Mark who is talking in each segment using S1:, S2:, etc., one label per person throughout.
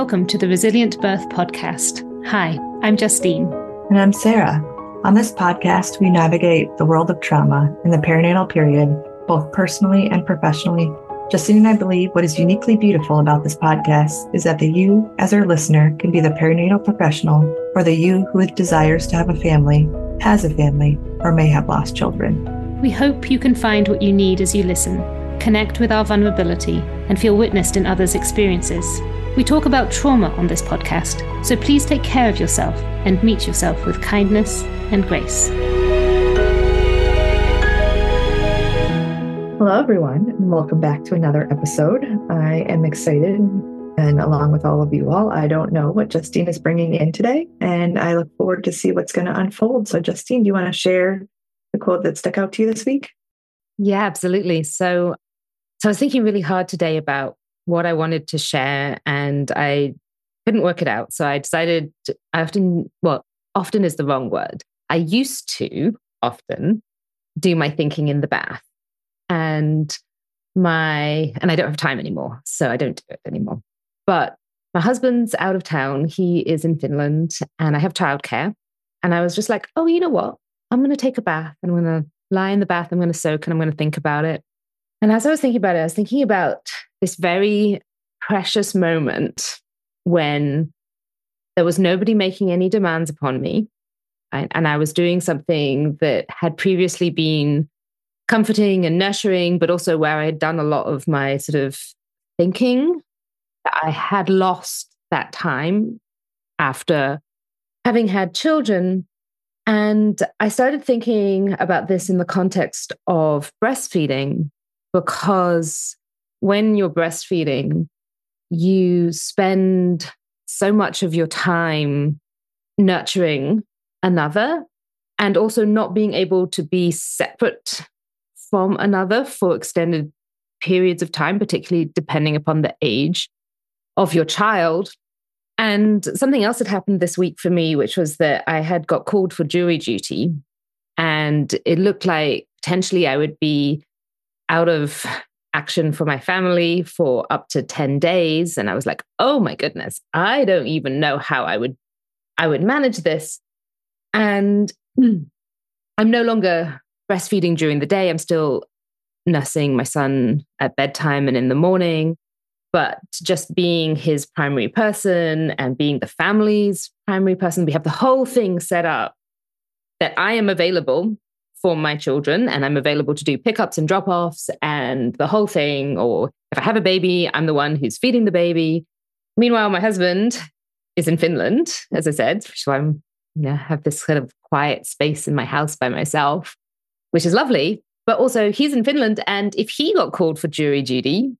S1: Welcome to the Resilient Birth Podcast. Hi, I'm Justine.
S2: And I'm Sarah. On this podcast, we navigate the world of trauma in the perinatal period, both personally and professionally. Justine and I believe what is uniquely beautiful about this podcast is that the you, as our listener, can be the perinatal professional or the you who desires to have a family, has a family, or may have lost children.
S1: We hope you can find what you need as you listen, connect with our vulnerability, and feel witnessed in others' experiences. We talk about trauma on this podcast, so please take care of yourself and meet yourself with kindness and grace.
S2: Hello, everyone, and welcome back to another episode. I am excited, and along with all of you all, I don't know what Justine is bringing in today, and I look forward to see what's going to unfold. So, Justine, do you want to share the quote that stuck out to you this week?
S3: Yeah, absolutely. So, so I was thinking really hard today about what I wanted to share, and I couldn't work it out. So I decided I often, well, often is the wrong word. I used to often do my thinking in the bath. And my, and I don't have time anymore. So I don't do it anymore. But my husband's out of town. He is in Finland and I have childcare. And I was just like, oh, you know what? I'm going to take a bath and I'm going to lie in the bath. I'm going to soak and I'm going to think about it. And as I was thinking about it, I was thinking about this very precious moment when there was nobody making any demands upon me. And I was doing something that had previously been comforting and nurturing, but also where I had done a lot of my sort of thinking. I had lost that time after having had children. And I started thinking about this in the context of breastfeeding because when you're breastfeeding, you spend so much of your time nurturing another and also not being able to be separate from another for extended periods of time, particularly depending upon the age of your child. And something else had happened this week for me, which was that I had got called for jury duty. And it looked like potentially I would be out of action for my family for up to 10 days. And i was like oh my goodness i don't even know how i would i would manage this. And i'm no longer breastfeeding during the day. I'm still nursing my son at bedtime and in the morning. But just being his primary person and being the family's primary person we have the whole thing set up that i am available for my children and I'm available to do pickups and drop offs and the whole thing. Or if I have a baby, I'm the one who's feeding the baby. Meanwhile, my husband is in Finland, as I said, so I'm you know, have this kind of quiet space in my house by myself, which is lovely. But also, he's in Finland, and if he got called for jury duty,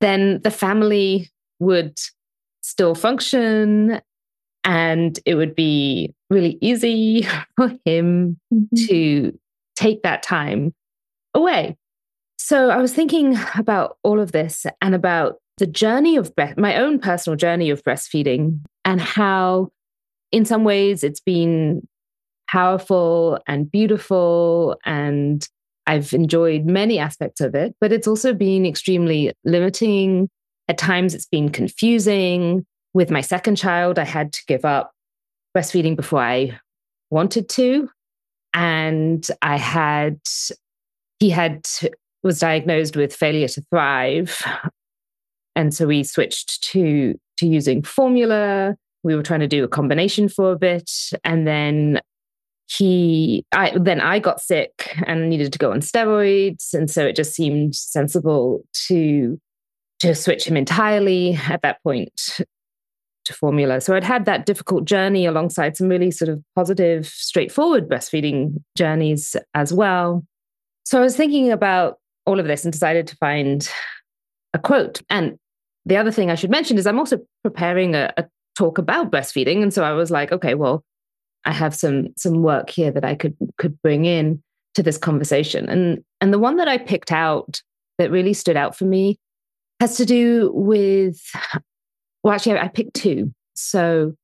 S3: then the family would still function and it would be really easy for him mm-hmm. to take that time away. So I was thinking about all of this and about the journey of breast, my own personal journey of breastfeeding and how, in some ways, it's been powerful and beautiful. And I've enjoyed many aspects of it, but it's also been extremely limiting. At times, it's been confusing. With my second child, I had to give up breastfeeding before I wanted to and I had he had was diagnosed with failure to thrive, and so we switched to to using formula. We were trying to do a combination for a bit, and then he I then I got sick and needed to go on steroids, and so it just seemed sensible to to switch him entirely at that point formula. So I'd had that difficult journey alongside some really sort of positive, straightforward breastfeeding journeys as well. So I was thinking about all of this and decided to find a quote. And the other thing I should mention is I'm also preparing a, a talk about breastfeeding. And so I was like, okay, well, I have some some work here that I could could bring in to this conversation. And and the one that I picked out that really stood out for me has to do with well, actually, I picked two. So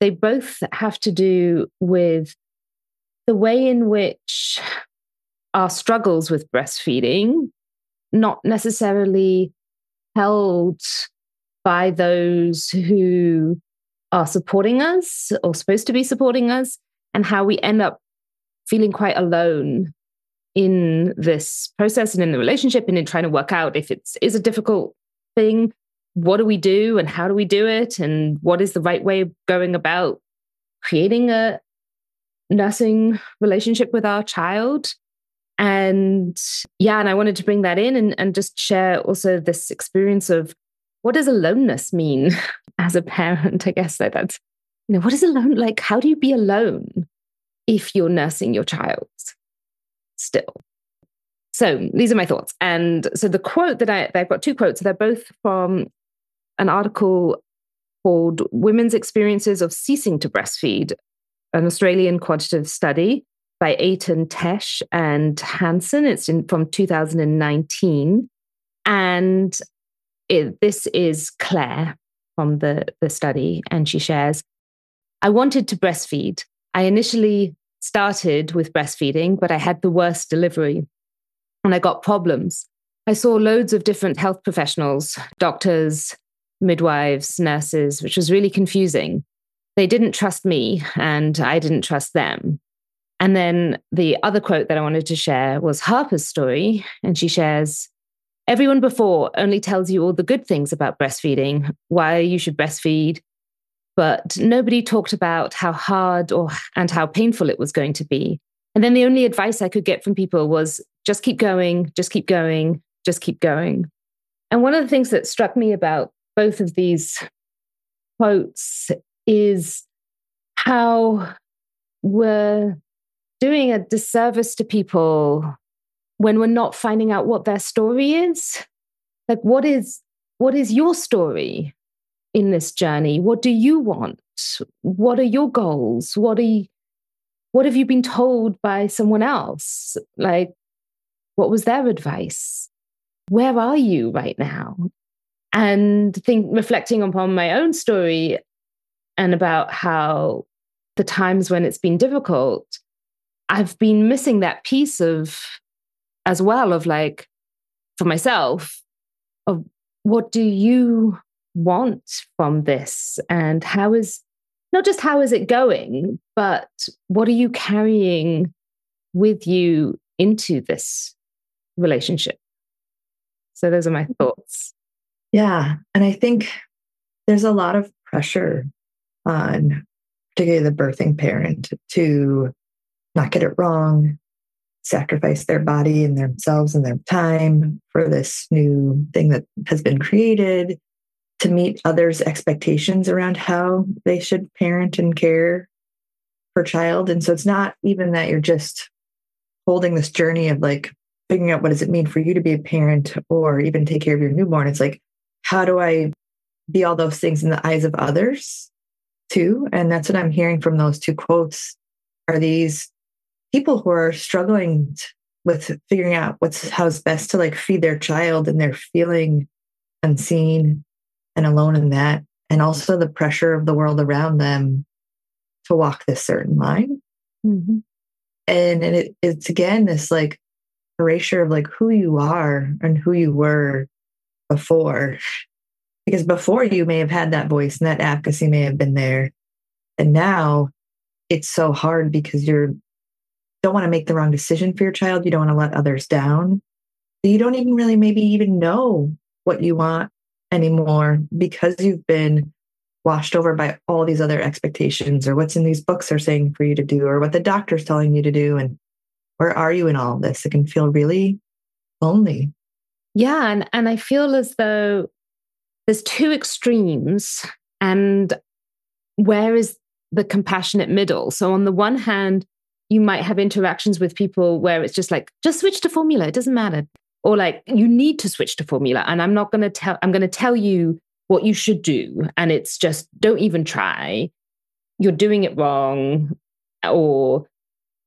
S3: they both have to do with the way in which our struggles with breastfeeding not necessarily held by those who are supporting us or supposed to be supporting us, and how we end up feeling quite alone in this process and in the relationship and in trying to work out if it is a difficult thing what do we do and how do we do it? And what is the right way of going about creating a nursing relationship with our child? And yeah and i wanted to bring that in and, and just share also this experience of what does aloneness mean as a parent i guess that that's you know what is alone like how do you be alone if you're nursing your child still? So these are my thoughts. And so the quote that i i've got two quotes. They're both from an article called Women's Experiences of Ceasing to Breastfeed, an Australian quantitative study by Ayton Tesch and Hansen. It's in, from 2019. And it, this is Claire from the, the study, and she shares I wanted to breastfeed. I initially started with breastfeeding, but I had the worst delivery and I got problems. I saw loads of different health professionals, doctors, midwives, nurses, which was really confusing. They didn't trust me and I didn't trust them. And then the other quote that I wanted to share was Harper's story. And she shares Everyone before only tells you all the good things about breastfeeding, why you should breastfeed, but nobody talked about how hard or and how painful it was going to be. And then the only advice I could get from people was just keep going, just keep going, just keep going. And one of the things that struck me about both of these quotes is how we're doing a disservice to people when we're not finding out what their story is. Like what is what is your story in this journey? What do you want? What are your goals? What are you, what have you been told by someone else? Like what was their advice? Where are you right now and think reflecting upon my own story and about how the times when it's been difficult i've been missing that piece of as well of like for myself of what do you want from this? And how is not just how is it going but what are you carrying with you into this relationship? So those are my mm-hmm. thoughts
S2: yeah. And I think there's a lot of pressure on particularly the birthing parent to not get it wrong, sacrifice their body and themselves and their time for this new thing that has been created, to meet others' expectations around how they should parent and care for child. And so it's not even that you're just holding this journey of like figuring out what does it mean for you to be a parent or even take care of your newborn. It's like how do I be all those things in the eyes of others too? And that's what I'm hearing from those two quotes are these people who are struggling with figuring out what's how's best to like feed their child and they're feeling unseen and alone in that and also the pressure of the world around them to walk this certain line mm-hmm. and, and it, it's again this like erasure of like who you are and who you were before because before you may have had that voice and that advocacy may have been there. And now it's so hard because you're don't want to make the wrong decision for your child. You don't want to let others down. You don't even really maybe even know what you want anymore because you've been washed over by all these other expectations or what's in these books are saying for you to do or what the doctor's telling you to do. And where are you in all this? It can feel really lonely.
S3: Yeah, and and I feel as though there's two extremes and where is the compassionate middle? So on the one hand, you might have interactions with people where it's just like just switch to formula, it doesn't matter. Or like you need to switch to formula and I'm not going to tell I'm going to tell you what you should do and it's just don't even try. You're doing it wrong or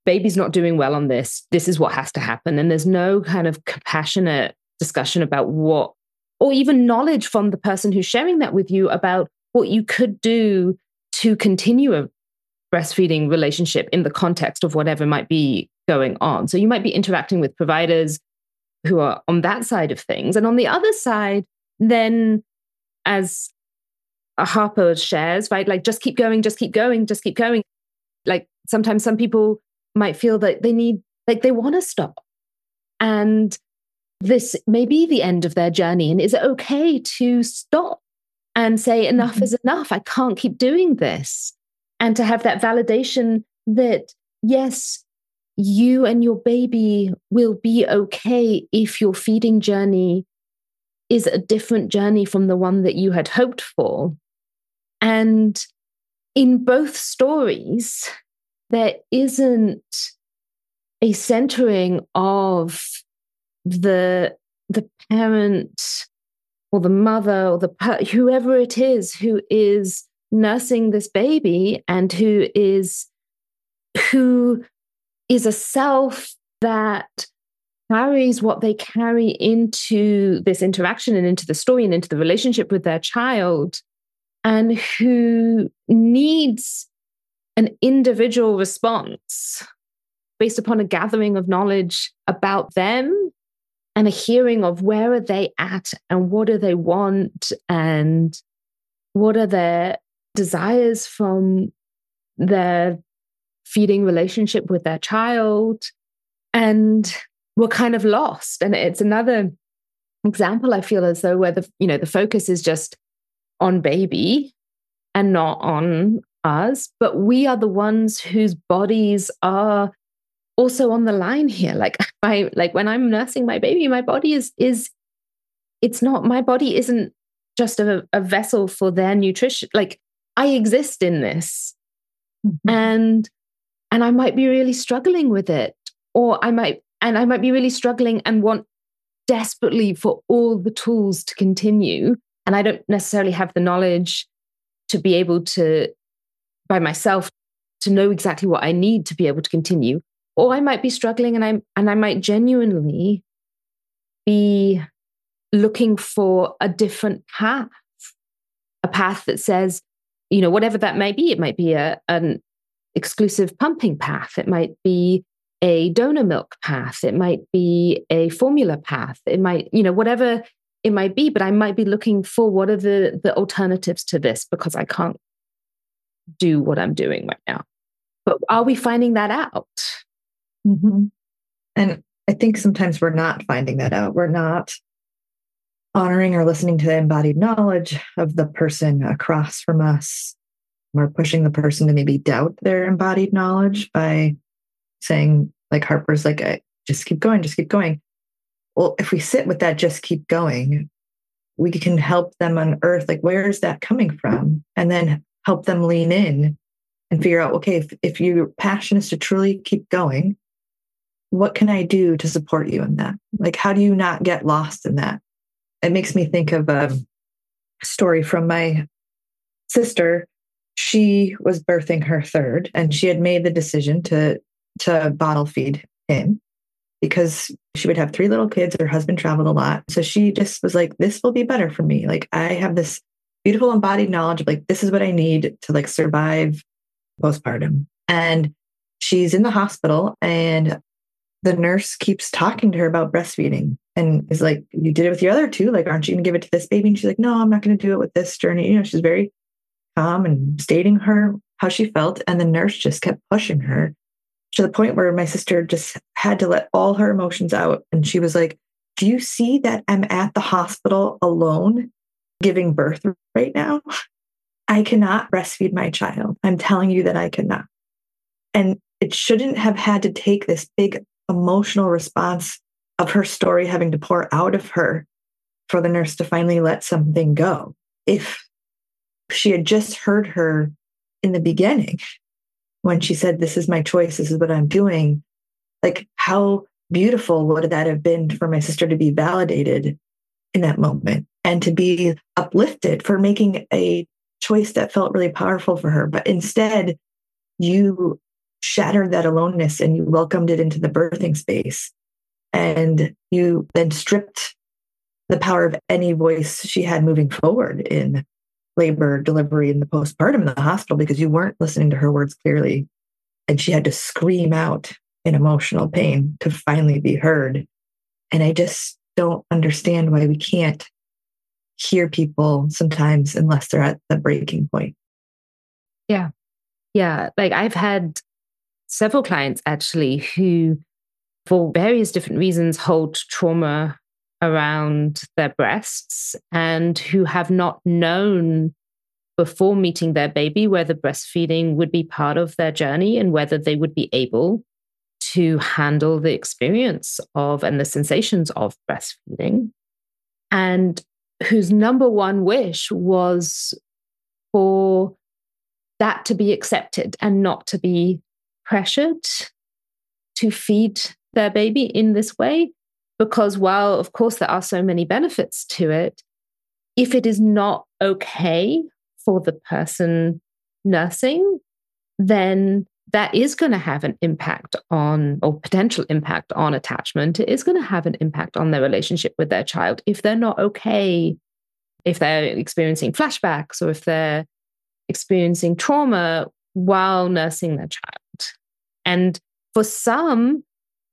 S3: baby's not doing well on this. This is what has to happen and there's no kind of compassionate discussion about what, or even knowledge from the person who's sharing that with you about what you could do to continue a breastfeeding relationship in the context of whatever might be going on. So you might be interacting with providers who are on that side of things. And on the other side, then as Harper shares, right? Like, just keep going, just keep going, just keep going. Like, sometimes some people might feel that they need, like, they want to stop. And this may be the end of their journey. And is it okay to stop and say, enough mm-hmm. is enough? I can't keep doing this. And to have that validation that, yes, you and your baby will be okay if your feeding journey is a different journey from the one that you had hoped for. And in both stories, there isn't a centering of the the parent or the mother or the whoever it is who is nursing this baby and who is who is a self that carries what they carry into this interaction and into the story and into the relationship with their child and who needs an individual response based upon a gathering of knowledge about them and a hearing of where are they at and what do they want and what are their desires from their feeding relationship with their child and we're kind of lost. And it's another example i feel as though where the you know the focus is just on baby and not on us but we are the ones whose bodies are also on the line here. Like my like when i'm nursing my baby my body is is it's not my body isn't just a, a vessel for their nutrition. Like i exist in this. Mm-hmm. and and i might be really struggling with it or i might and i might be really struggling and want desperately for all the tools to continue. And i don't necessarily have the knowledge to be able to by myself to know exactly what i need to be able to continue or I might be struggling and I and I might genuinely be looking for a different path, a path that says, you know, whatever that may be, it might be a, an exclusive pumping path, it might be a donor milk path, it might be a formula path, it might, you know, whatever it might be, but I might be looking for what are the the alternatives to this because I can't do what I'm doing right now. But are we finding that out?
S2: Mm-hmm. And I think sometimes we're not finding that out. We're not honoring or listening to the embodied knowledge of the person across from us. We're pushing the person to maybe doubt their embodied knowledge by saying, like Harper's, like, just keep going, just keep going. Well, if we sit with that, just keep going, we can help them unearth, like, where is that coming from? And then help them lean in and figure out, okay, if, if your passion is to truly keep going, what can I do to support you in that? Like, how do you not get lost in that? It makes me think of a story from my sister. She was birthing her third, and she had made the decision to to bottle feed him because she would have three little kids. Her husband traveled a lot, so she just was like, "This will be better for me. Like, I have this beautiful embodied knowledge of like this is what I need to like survive postpartum." And she's in the hospital, and the nurse keeps talking to her about breastfeeding and is like, You did it with your other two. Like, aren't you going to give it to this baby? And she's like, No, I'm not going to do it with this journey. You know, she's very calm and stating her how she felt. And the nurse just kept pushing her to the point where my sister just had to let all her emotions out. And she was like, Do you see that I'm at the hospital alone giving birth right now? I cannot breastfeed my child. I'm telling you that I cannot. And it shouldn't have had to take this big emotional response of her story having to pour out of her for the nurse to finally let something go. If she had just heard her in the beginning when she said, This is my choice, this is what I'm doing, like how beautiful would that have been for my sister to be validated in that moment and to be uplifted for making a choice that felt really powerful for her. But instead, you shattered that aloneness and you welcomed it into the birthing space. And you then stripped the power of any voice she had moving forward in labor, delivery, and the postpartum in the hospital because you weren't listening to her words clearly. And she had to scream out in emotional pain to finally be heard. And I just don't understand why we can't hear people sometimes unless they're at the breaking point.
S3: Yeah. Yeah. Like I've had several clients actually who, for various different reasons, hold trauma around their breasts and who have not known before meeting their baby whether breastfeeding would be part of their journey and whether they would be able to handle the experience of and the sensations of breastfeeding. And whose number one wish was for that to be accepted and not to be pressured to feed their baby in this way. Because while, of course, there are so many benefits to it, if it is not okay for the person nursing, then that is going to have an impact on, or potential impact on attachment. It is going to have an impact on their relationship with their child if they're not okay, if they're experiencing flashbacks or if they're experiencing trauma while nursing their child. And for some,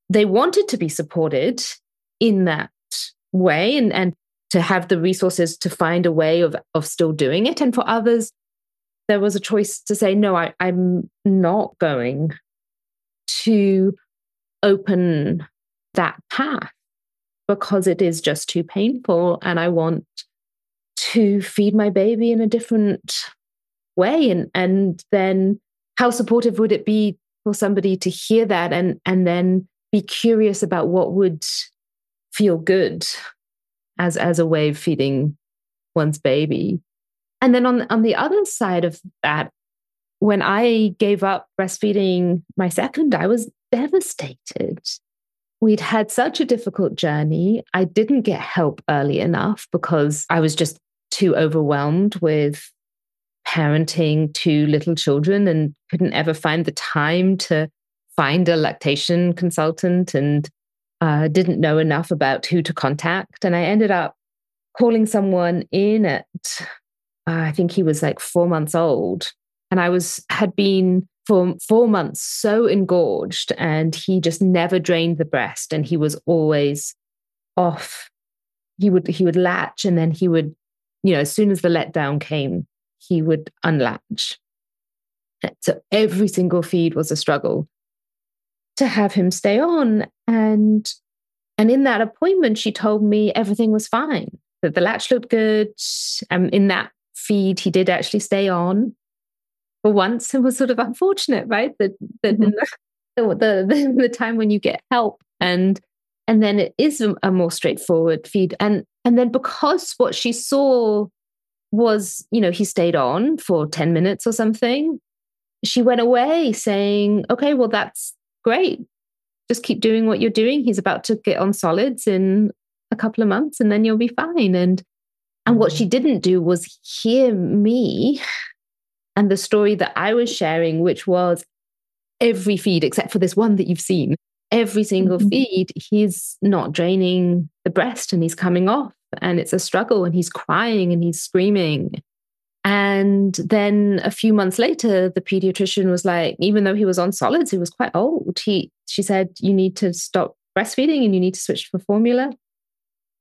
S3: they wanted to be supported in that way and, and to have the resources to find a way of, of still doing it. And for others, there was a choice to say, no, I, I'm not going to open that path because it is just too painful. And I want to feed my baby in a different way. And, and then how supportive would it be for somebody to hear that and, and then be curious about what would feel good as, as a way of feeding one's baby? And then on, on the other side of that, when I gave up breastfeeding my second, I was devastated. We'd had such a difficult journey. I didn't get help early enough because I was just too overwhelmed with parenting two little children and couldn't ever find the time to find a lactation consultant and uh, didn't know enough about who to contact. And I ended up calling someone in at uh, I think he was like four months old. And I was, had been for four months so engorged and he just never drained the breast and he was always off. He would, he would latch and then he would, you know, as soon as the letdown came, he would unlatch. So every single feed was a struggle to have him stay on. And and in that appointment, she told me everything was fine, that the latch looked good. And in that feed he did actually stay on for once and was sort of unfortunate right that that mm-hmm. the, the, the, the time when you get help and and then it is a, a more straightforward feed and and then because what she saw was you know he stayed on for 10 minutes or something. She went away saying okay well that's great. Just keep doing what you're doing. He's about to get on solids in a couple of months and then you'll be fine. And and what she didn't do was hear me and the story that I was sharing, which was every feed, except for this one that you've seen, every single mm-hmm. feed, he's not draining the breast and he's coming off. And it's a struggle and he's crying and he's screaming. And then a few months later, the pediatrician was like, even though he was on solids, he was quite old. He she said, you need to stop breastfeeding and you need to switch for formula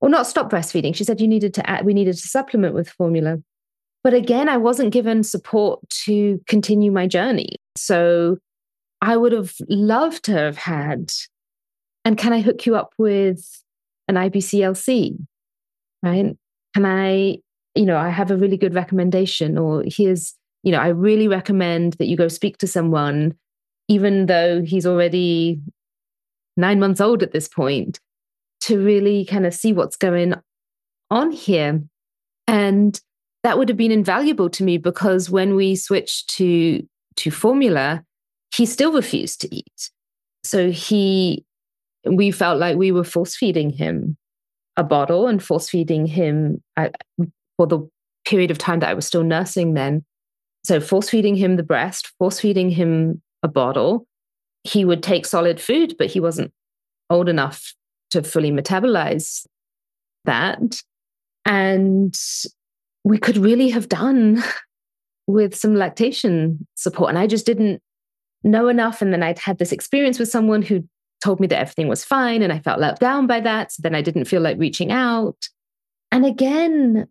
S3: or not stop breastfeeding. She said you needed to add, we needed to supplement with formula. But again, I wasn't given support to continue my journey. So I would have loved to have had, and can I hook you up with an IBCLC? Right? Can I, you know, I have a really good recommendation, or here's, you know, I really recommend that you go speak to someone, even though he's already nine months old at this point, to really kind of see what's going on here. And that would have been invaluable to me because when we switched to to formula, he still refused to eat. So he we felt like we were force feeding him a bottle and force feeding him for the period of time that I was still nursing then. So force feeding him the breast, force feeding him a bottle. He would take solid food, but he wasn't old enough to fully metabolize that. And we could really have done with some lactation support. And I just didn't know enough. And then I'd had this experience with someone who told me that everything was fine. And I felt let down by that. So then I didn't feel like reaching out. And again,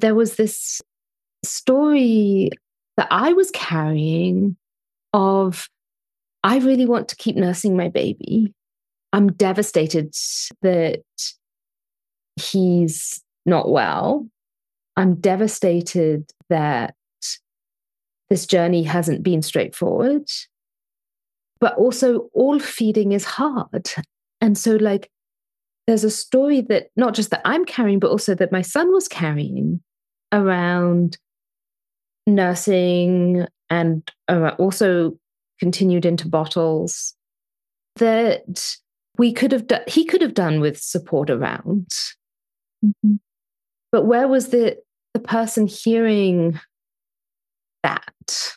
S3: there was this story that I was carrying of I really want to keep nursing my baby. I'm devastated that he's not well. I'm devastated that this journey hasn't been straightforward. But also, all feeding is hard. And so, like, there's a story that not just that I'm carrying, but also that my son was carrying around nursing and uh, also continued into bottles that we could have done, he could have done with support around. Mm-hmm. But where was the, the person hearing that?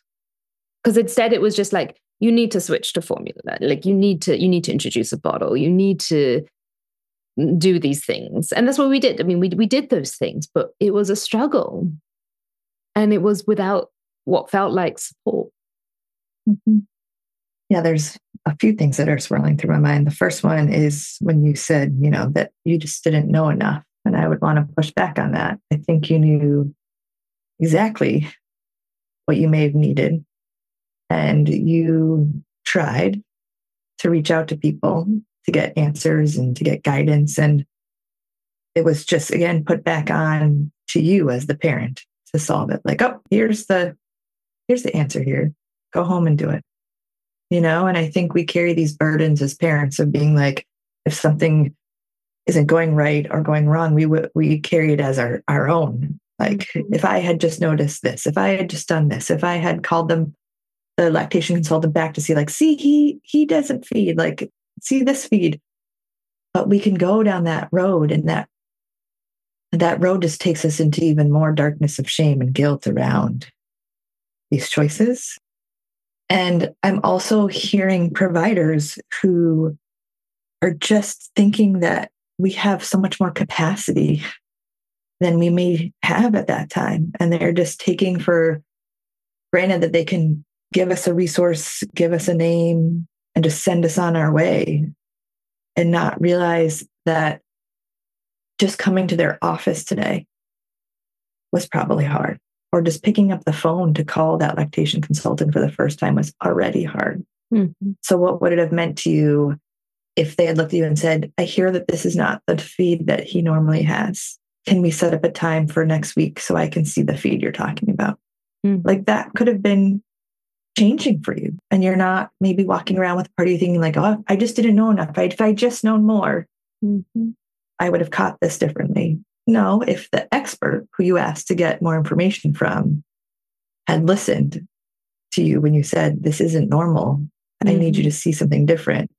S3: Because instead it was just like, you need to switch to formula. Like you need to, you need to introduce a bottle. You need to do these things. And that's what we did. I mean, we, we did those things, but it was a struggle. And it was without what felt like support.
S2: Mm-hmm. Yeah, there's a few things that are swirling through my mind. The first one is when you said, you know, that you just didn't know enough. And I would want to push back on that. I think you knew exactly what you may have needed. And you tried to reach out to people to get answers and to get guidance. And it was just, again, put back on to you as the parent to solve it. Like, oh, here's the here's the answer here. Go home and do it. You know, and I think we carry these burdens as parents of being like, if something isn't going right or going wrong, we would we carry it as our our own. Like mm-hmm. if I had just noticed this, if I had just done this, if I had called them the lactation consultant back to see, like, see, he he doesn't feed, like, see this feed. But we can go down that road and that that road just takes us into even more darkness of shame and guilt around these choices. And I'm also hearing providers who are just thinking that we have so much more capacity than we may have at that time. And they're just taking for granted that they can give us a resource, give us a name, and just send us on our way and not realize that just coming to their office today was probably hard or just picking up the phone to call that lactation consultant for the first time was already hard. Mm-hmm. So, what would it have meant to you if they had looked at you and said, I hear that this is not the feed that he normally has? Can we set up a time for next week so I can see the feed you're talking about? Mm-hmm. Like that could have been changing for you. And you're not maybe walking around with a party thinking, like, oh, I just didn't know enough. If I just known more, mm-hmm. I would have caught this differently. No, if the expert who you asked to get more information from had listened to you when you said, This isn't normal, mm-hmm. I need you mm-hmm. to see something different,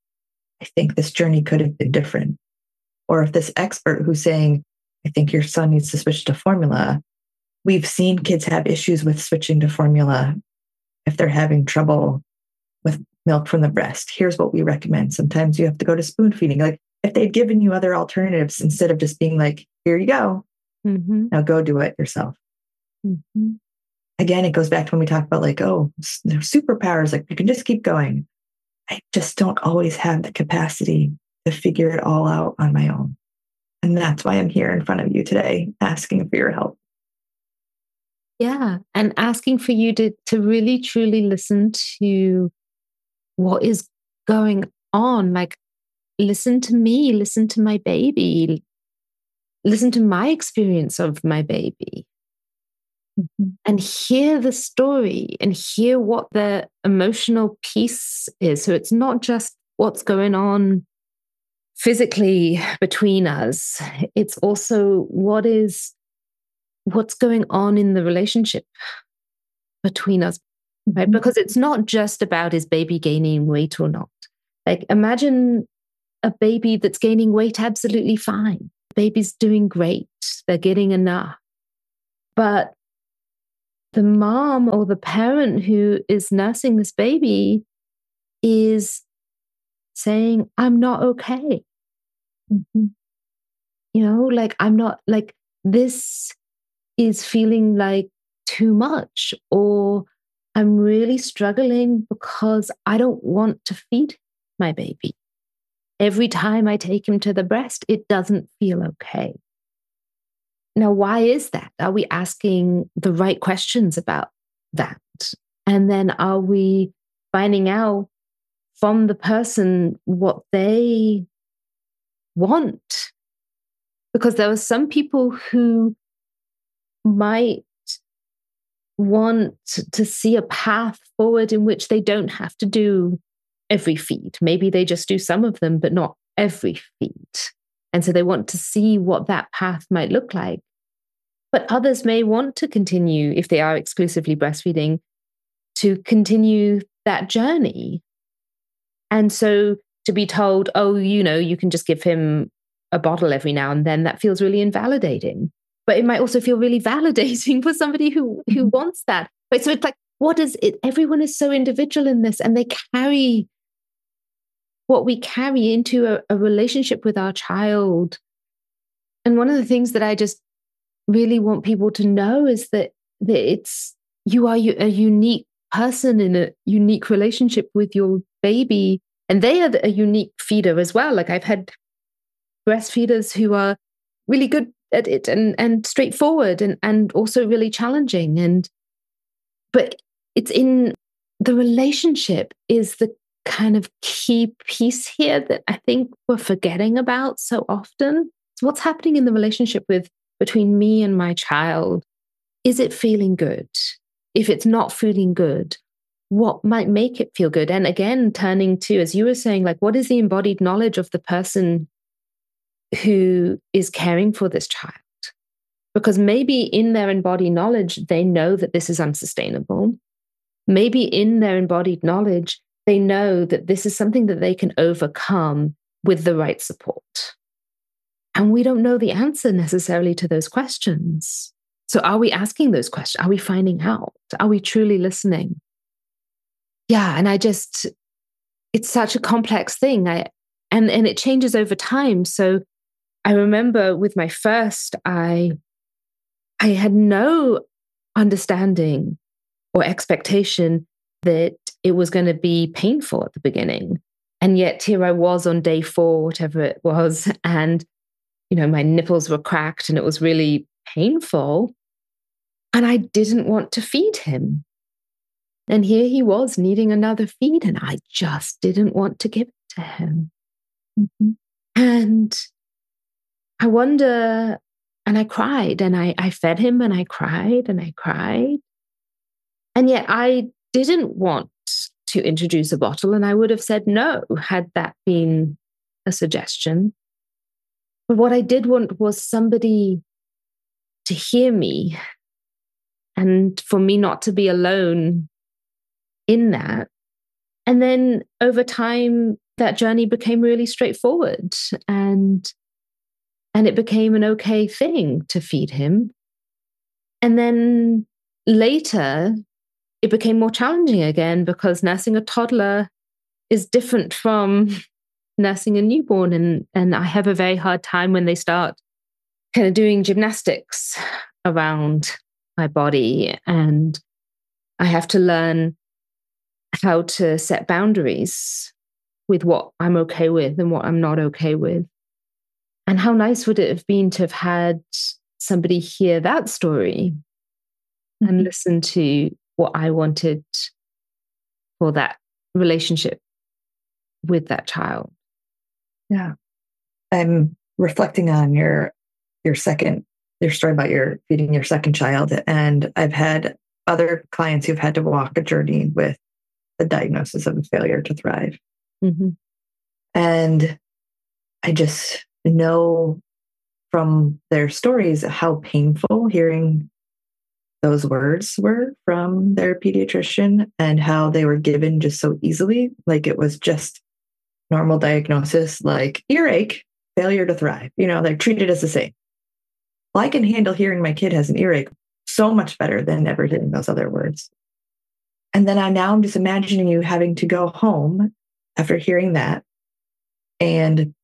S2: I think this journey could have been different. Or if this expert who's saying, I think your son needs to switch to formula, we've seen kids have issues with switching to formula if they're having trouble with milk from the breast. Here's what we recommend. Sometimes you have to go to spoon feeding. Like if they'd given you other alternatives instead of just being like, here you go, mm-hmm. now go do it yourself. Mm-hmm. Again, it goes back to when we talk about like, oh, superpowers, like you can just keep going. I just don't always have the capacity to figure it all out on my own. And that's why I'm here in front of you today asking for your help.
S3: Yeah. And asking for you to, to really truly listen to what is going on. Like, listen to me, listen to my baby, listen to my experience of my baby. Mm-hmm. And hear the story and hear what the emotional piece is. So it's not just what's going on physically between us, it's also what is what's going on in the relationship between us right? Mm-hmm. because it's not just about is baby gaining weight or not. Like imagine a baby that's gaining weight absolutely fine. Baby's doing great. They're getting enough. But the mom or the parent who is nursing this baby is saying i'm not okay. Mm-hmm. you know like i'm not like this is feeling like too much or I'm really struggling because I don't want to feed my baby. Every time I take him to the breast, it doesn't feel okay. now, why is that? Are we asking the right questions about that? And then are we finding out from the person what they want? Because there are some people who might want to see a path forward in which they don't have to do every feed. Maybe they just do some of them, but not every feed. And so they want to see what that path might look like. But others may want to continue, if they are exclusively breastfeeding, to continue that journey. And so to be told, oh, you know, you can just give him a bottle every now and then, that feels really invalidating. But it might also feel really validating for somebody who who mm-hmm. wants that. But so it's like, what is it? Everyone is so individual in this, and they carry what we carry into a, a relationship with our child. And one of the things that I just really want people to know is that, that it's you are a unique person in a unique relationship with your baby and they are a unique feeder as well like i've had breastfeeders who are really good it and and straightforward and and also really challenging and but it's in the relationship is the kind of key piece here that I think we're forgetting about so often. So what's happening in the relationship with between me and my child? Is it feeling good? If it's not feeling good, what might make it feel good? And again, turning to, as you were saying, like, what is the embodied knowledge of the person who is caring for this child? Because maybe in their embodied knowledge, they know that this is unsustainable. Maybe in their embodied knowledge, they know that this is something that they can overcome with the right support. And we don't know the answer necessarily to those questions. So, are we asking those questions? Are we finding out? Are we truly listening? Yeah. And I just, it's such a complex thing. I, and, and it changes over time. So, I remember with my first, I, I had no understanding or expectation that it was going to be painful at the beginning. And yet here I was on day four, whatever it was. And, you know, my nipples were cracked and it was really painful. And I didn't want to feed him. And here he was needing another feed, and I just didn't want to give it to him. Mm-hmm. And I wonder, and I cried, and I, I fed him, and I cried, and I cried. And yet I didn't want to introduce a bottle, and I would have said no had that been a suggestion. But what I did want was somebody to hear me and for me not to be alone in that. And then over time, that journey became really straightforward and and it became an okay thing to feed him. And then later, it became more challenging again because nursing a toddler is different from nursing a newborn. And, and I have a very hard time when they start kind of doing gymnastics around my body. And I have to learn how to set boundaries with what I'm okay with and what I'm not okay with. And how nice would it have been to have had somebody hear that story and mm-hmm. listen to what I wanted for that relationship with that child.
S2: Yeah. I'm reflecting on your your second your story about your feeding your second child and I've had other clients who've had to walk a journey with the diagnosis of a failure to thrive. Mm-hmm. And I just know from their stories how painful hearing those words were from their pediatrician and how they were given just so easily. Like it was just normal diagnosis, like earache, failure to thrive. You know, they're treated as the same. Well, I can handle hearing my kid has an earache so much better than ever hearing those other words. And then I now I'm just imagining you having to go home after hearing that and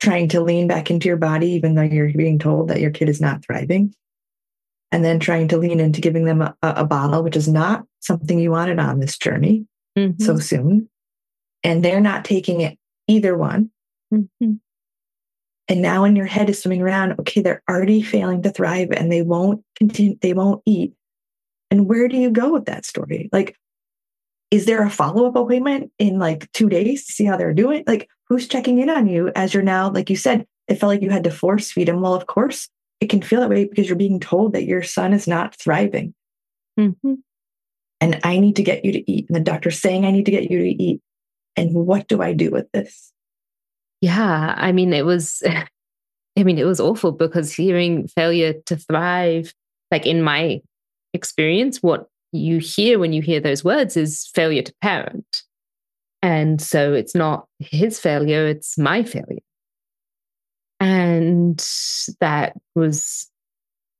S2: trying to lean back into your body, even though you're being told that your kid is not thriving and then trying to lean into giving them a, a bottle, which is not something you wanted on this journey mm-hmm. so soon. And they're not taking it either one. Mm-hmm. And now in your head is swimming around, okay, they're already failing to thrive and they won't continue, they won't eat. And where do you go with that story? Like, is there a follow-up appointment in like two days to see how they're doing? Like, who's checking in on you as you're now, like you said, it felt like you had to force feed them. Well, of course, it can feel that way because you're being told that your son is not thriving. Mm-hmm. And I need to get you to eat. And the doctor's saying, I need to get you to eat. And what do I do with this?
S3: Yeah. I mean, it was, I mean, it was awful because hearing failure to thrive, like in my experience, what you hear when you hear those words is failure to parent. And so it's not his failure, it's my failure. And that was,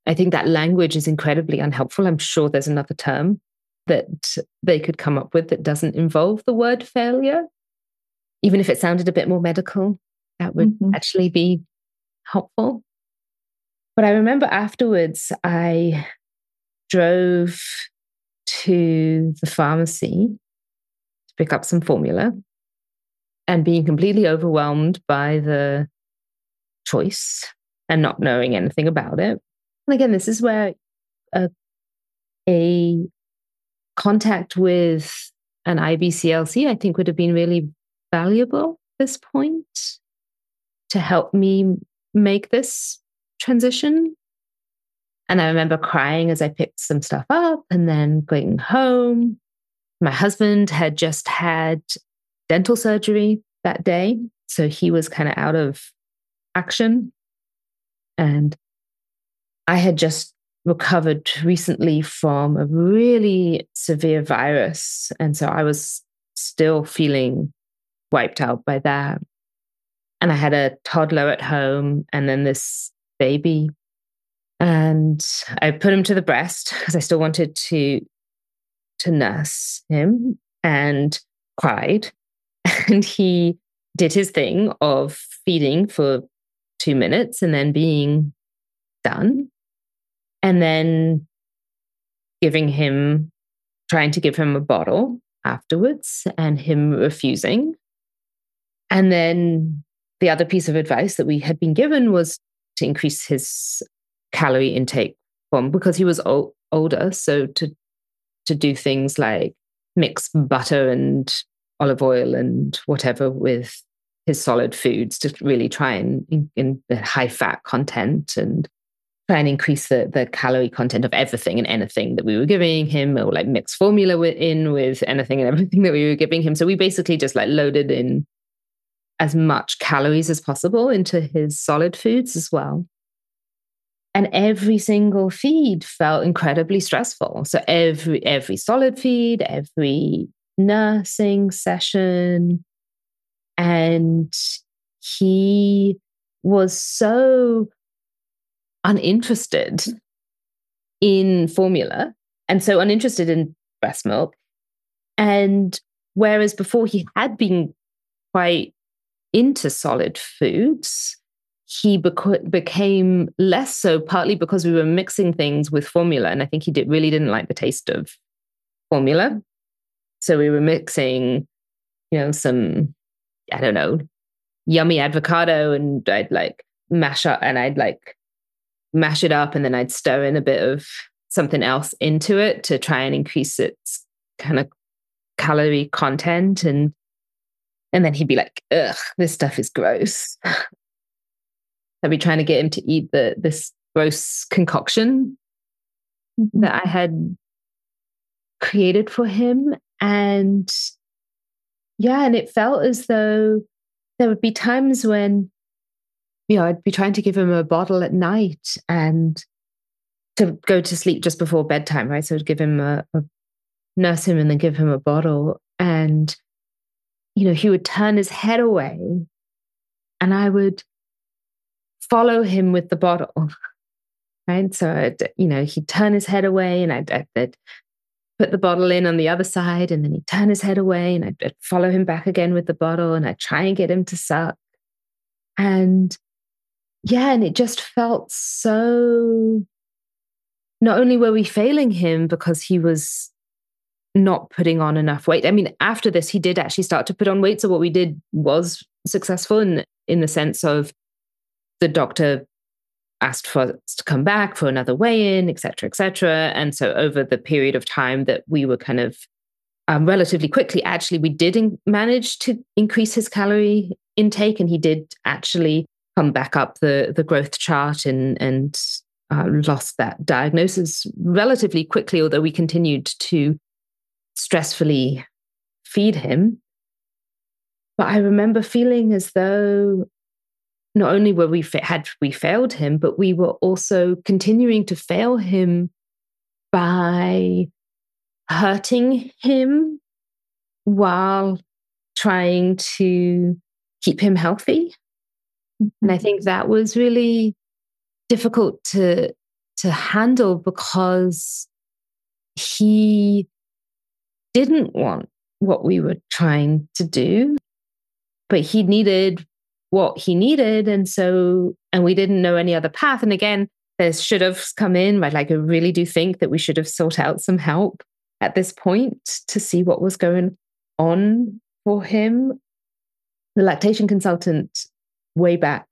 S3: I think that language is incredibly unhelpful. I'm sure there's another term that they could come up with that doesn't involve the word failure. Even if it sounded a bit more medical, that would mm-hmm. actually be helpful. But I remember afterwards, I drove to the pharmacy to pick up some formula and being completely overwhelmed by the choice and not knowing anything about it. And again, this is where a, a contact with an IBCLC, I think, would have been really valuable at this point to help me make this transition. And I remember crying as I picked some stuff up and then going home. My husband had just had dental surgery that day. So he was kind of out of action. And I had just recovered recently from a really severe virus. And so I was still feeling wiped out by that. And I had a toddler at home and then this baby. And I put him to the breast because I still wanted to to nurse him and cried. And he did his thing of feeding for two minutes and then being done. And then giving him, trying to give him a bottle afterwards and him refusing. And then the other piece of advice that we had been given was to increase his calorie intake from because he was o- older. So to to do things like mix butter and olive oil and whatever with his solid foods to really try and in, in the high fat content and try and increase the, the calorie content of everything and anything that we were giving him or like mix formula in with anything and everything that we were giving him. So we basically just like loaded in as much calories as possible into his solid foods as well and every single feed felt incredibly stressful so every every solid feed every nursing session and he was so uninterested in formula and so uninterested in breast milk. And whereas before he had been quite into solid foods, he bec- became less so, partly because we were mixing things with formula. And I think he did, really didn't like the taste of formula. So we were mixing, you know, some I don't know, yummy avocado and I'd like mash up and I'd like mash it up and then I'd stir in a bit of something else into it to try and increase its kind of calorie content and and then he'd be like, ugh, this stuff is gross. I'd be trying to get him to eat the this gross concoction mm-hmm. that I had created for him. And yeah, and it felt as though there would be times when, you know, I'd be trying to give him a bottle at night and to go to sleep just before bedtime, right? So I'd give him a, a nurse him and then give him a bottle. And, you know, he would turn his head away and I would follow him with the bottle. Right. So, I'd, you know, he'd turn his head away and I'd, I'd, put the bottle in on the other side and then he'd turn his head away and I'd, I'd follow him back again with the bottle and I'd try and get him to suck. And yeah, and it just felt so. Not only were we failing him because he was not putting on enough weight. I mean, after this, he did actually start to put on weight. So what we did was successful in in the sense of the doctor asked for us to come back for another weigh in, et cetera, et cetera. And so over the period of time that we were kind of um, relatively quickly, actually, we did in- manage to increase his calorie intake, and he did actually come back up the the growth chart and and uh, lost that diagnosis relatively quickly. Although we continued to stressfully feed him, but I remember feeling as though not only were we had we failed him, but we were also continuing to fail him by hurting him while trying to keep him healthy. And I mm-hmm. think that was really difficult to to handle because he didn't want what we were trying to do, but he needed what he needed. And so, and we didn't know any other path. And again, there's should have come in, right? Like, I really do think that we should have sought out some help at this point to see what was going on for him. The lactation consultant, way back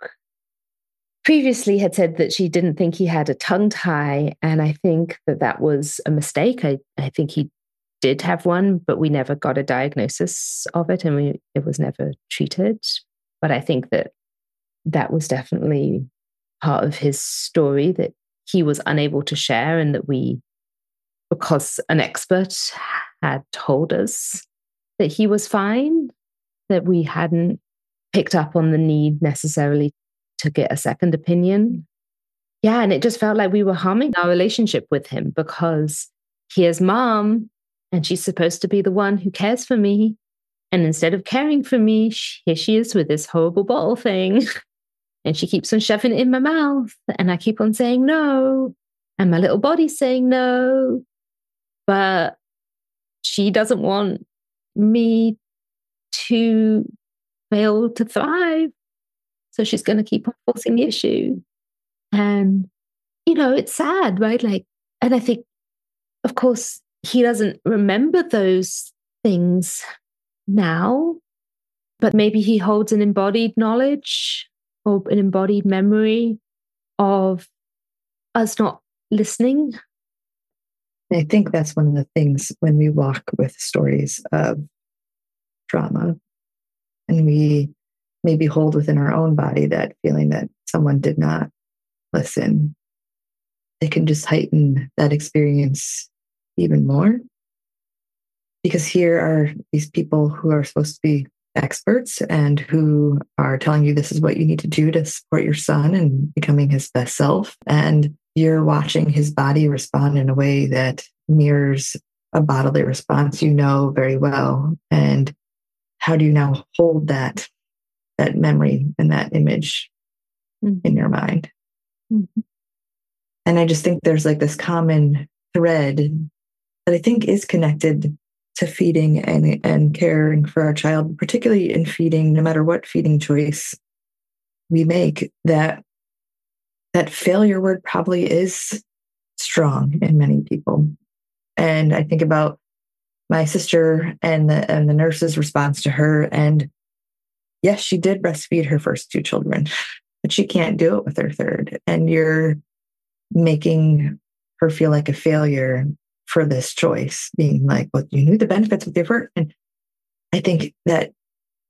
S3: previously, had said that she didn't think he had a tongue tie. And I think that that was a mistake. I, I think he did have one, but we never got a diagnosis of it and we, it was never treated. But I think that that was definitely part of his story that he was unable to share and that we, because an expert had told us that he was fine, that we hadn't picked up on the need necessarily to get a second opinion. Yeah, and it just felt like we were harming our relationship with him because he here's mom, and she's supposed to be the one who cares for me. And instead of caring for me, here she is with this horrible bottle thing. and she keeps on shoving it in my mouth. And I keep on saying no. And my little body's saying no. But she doesn't want me to fail to thrive. So she's going to keep on forcing the issue. And, you know, it's sad, right? Like, and I think, of course, he doesn't remember those things now, but maybe he holds an embodied knowledge or an embodied memory of us not listening.
S2: I think that's one of the things when we walk with stories of trauma and we maybe hold within our own body that feeling that someone did not listen, it can just heighten that experience even more because here are these people who are supposed to be experts and who are telling you this is what you need to do to support your son and becoming his best self. And you're watching his body respond in a way that mirrors a bodily response you know very well. And how do you now hold that that memory and that image mm-hmm. in your mind? Mm-hmm. And I just think there's like this common thread that I think is connected to feeding and, and caring for our child, particularly in feeding, no matter what feeding choice we make, that that failure word probably is strong in many people. And I think about my sister and the and the nurse's response to her. And yes, she did breastfeed her first two children, but she can't do it with her third. And you're making her feel like a failure for this choice, being like, well, you knew the benefits with your first. And I think that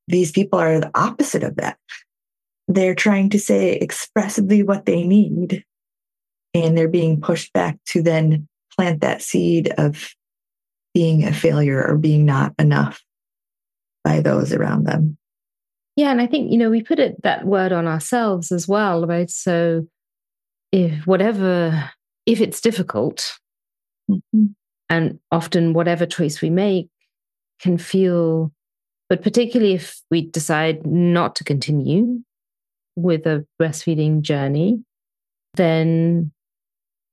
S2: these people are the opposite of that. They're trying to say expressively what they need, and they're being pushed back to then plant that seed of being a failure or being not enough by those around them.
S3: Yeah, and I think, you know, we put it that word on ourselves as well, right? So if whatever, if it's difficult, Mm-hmm. And often, whatever choice we make can feel, but particularly if we decide not to continue with a breastfeeding journey, then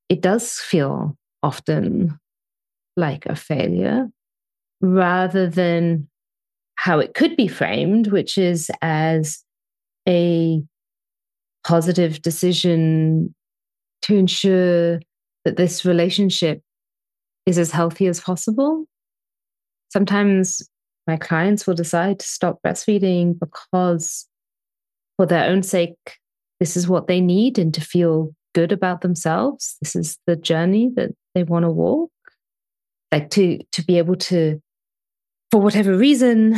S3: it does feel often like a failure rather than how it could be framed, which is as a positive decision to ensure that this relationship is as healthy as possible. Sometimes my clients will decide to stop breastfeeding because, for their own sake, this is what they need and to feel good about themselves. This is the journey that they want to walk. Like to to be able to, for whatever reason,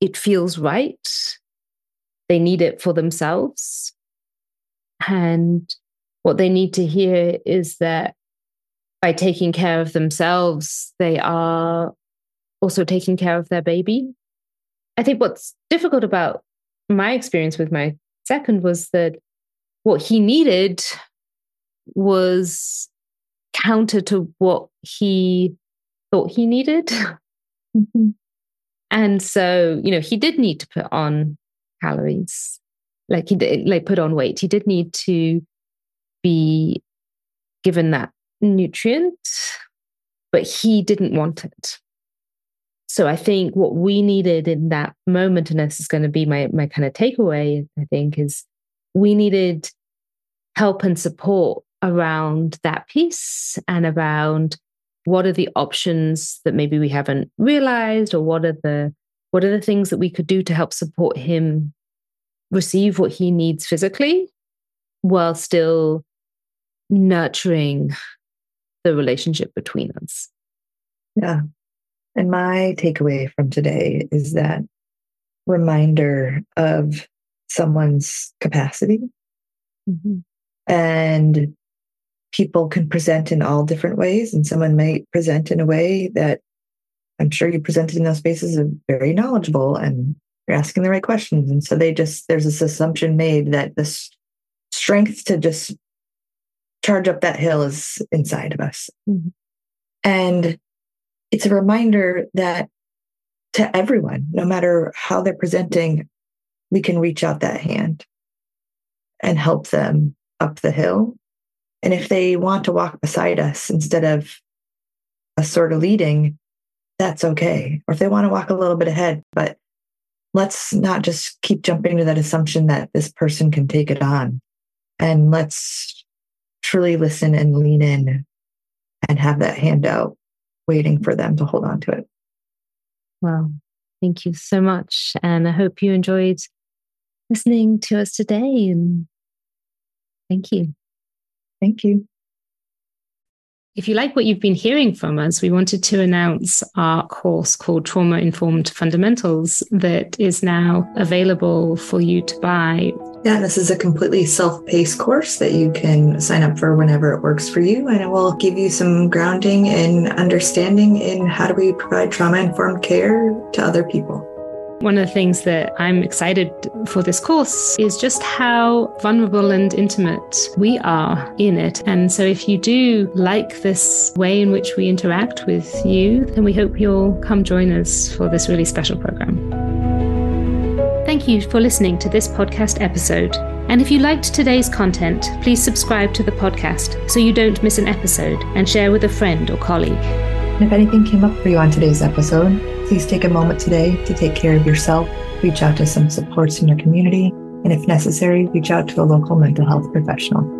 S3: it feels right. They need it for themselves. And what they need to hear is that by taking care of themselves, they are also taking care of their baby. I think what's difficult about my experience with my second was that what he needed was counter to what he thought he needed. Mm-hmm. And so, you know, he did need to put on calories, like he did, like put on weight. He did need to be given that nutrient, but he didn't want it. So I think what we needed in that moment, and this is going to be my my kind of takeaway, I think, is we needed help and support around that piece and around what are the options that maybe we haven't realized or what are the what are the things that we could do to help support him receive what he needs physically while still nurturing the relationship between us.
S2: Yeah. And my takeaway from today is that reminder of someone's capacity. Mm-hmm. And people can present in all different ways, and someone might present in a way that I'm sure you presented in those spaces are very knowledgeable and you're asking the right questions. And so they just, there's this assumption made that this strength to just charge up that hill is inside of us. Mm-hmm. And it's a reminder that to everyone, no matter how they're presenting, we can reach out that hand and help them up the hill. And if they want to walk beside us instead of us sort of leading, that's okay. Or if they want to walk a little bit ahead, but let's not just keep jumping to that assumption that this person can take it on. And let's truly listen and lean in and have that handout waiting for them to hold on to it.
S3: Wow. Thank you so much. And I hope you enjoyed listening to us today. And thank you.
S2: Thank you.
S1: If you like what you've been hearing from us, we wanted to announce our course called Trauma Informed Fundamentals that is now available for you to buy.
S2: Yeah, this is a completely self paced course that you can sign up for whenever it works for you. And it will give you some grounding and understanding in how do we provide trauma informed care to other people.
S1: One of the things that I'm excited for this course is just how vulnerable and intimate we are in it. And so, if you do like this way in which we interact with you, then we hope you'll come join us for this really special program. Thank you for listening to this podcast episode. And if you liked today's content, please subscribe to the podcast so you don't miss an episode and share with a friend or colleague.
S2: And if anything came up for you on today's episode, Please take a moment today to take care of yourself, reach out to some supports in your community, and if necessary, reach out to a local mental health professional.